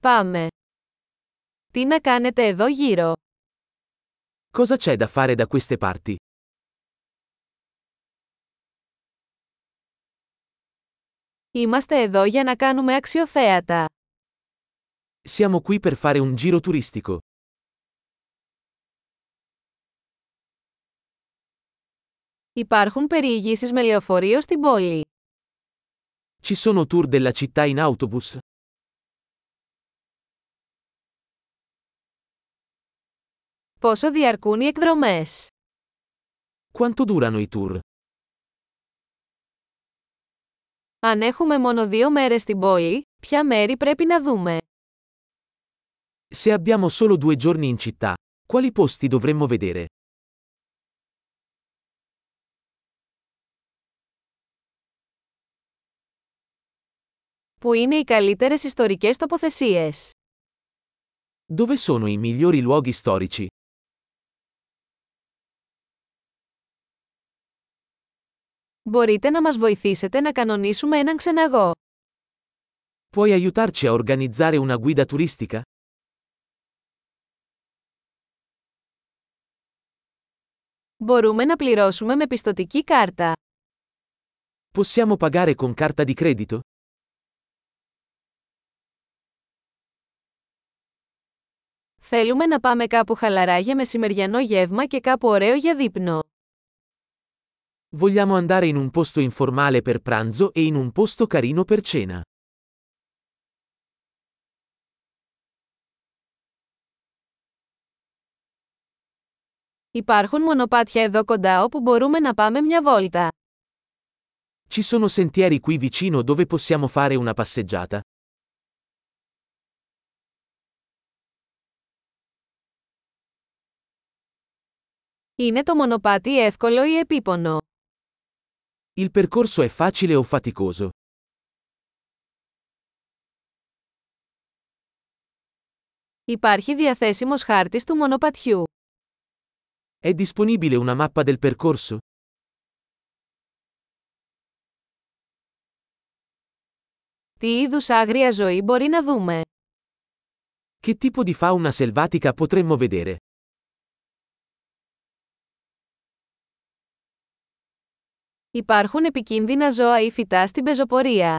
Πάμε. Τι να κάνετε εδώ γύρω. Cosa c'è da fare da queste parti? Είμαστε εδώ για να κάνουμε αξιοθέατα. Siamo qui per fare un giro turistico. Υπάρχουν περιηγήσεις με λεωφορείο στην πόλη. Ci sono tour della città in autobus? Πόσο διαρκούν οι εκδρομές. Quanto durano i tour? Αν έχουμε μόνο δύο μέρες στην πόλη, ποια μέρη πρέπει να δούμε. Se abbiamo solo due giorni in città, quali posti dovremmo vedere? Πού είναι οι καλύτερες ιστορικές τοποθεσίες. Dove sono i migliori luoghi storici? Μπορείτε να μας βοηθήσετε να κανονίσουμε έναν ξεναγό. Puoi aiutarci a organizzare una guida turistica? Μπορούμε να πληρώσουμε με πιστοτική κάρτα. Possiamo pagare con carta di credito? Θέλουμε να πάμε κάπου χαλαρά για μεσημεριανό γεύμα και κάπου ωραίο για δείπνο. Vogliamo andare in un posto informale per pranzo e in un posto carino per cena. Υπάρχουν μονοπάτια εδώ κοντά όπου μπορούμε να πάμε μια βόλτα. Ci sono sentieri qui vicino dove possiamo fare una passeggiata. Είναι το μονοπάτι εύκολο ή επίπονο. Il percorso è facile o faticoso? Υπάρχει διαθέσιμος χάρτης του μονοπατιού. È disponibile una mappa del percorso? Τι είδους άγρια ζωή μπορεί να δούμε. Che tipo di fauna selvatica potremmo vedere? Υπάρχουν επικίνδυνα ζώα ή φυτά στην πεζοπορία.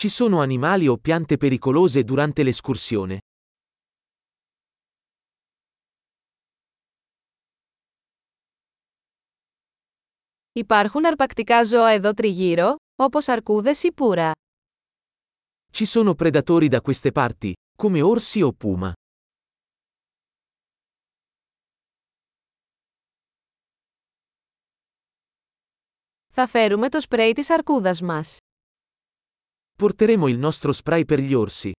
Ci sono animali o piante pericolose durante l'escursione? Υπάρχουν αρπακτικά ζώα εδώ τριγύρω, όπως αρκούδες ή πουρα. Ci sono predatori da queste parti, come orsi o puma. Θα φέρουμε το σπρέι της αρκούδας μας. Porteremo il nostro spray per gli orsi.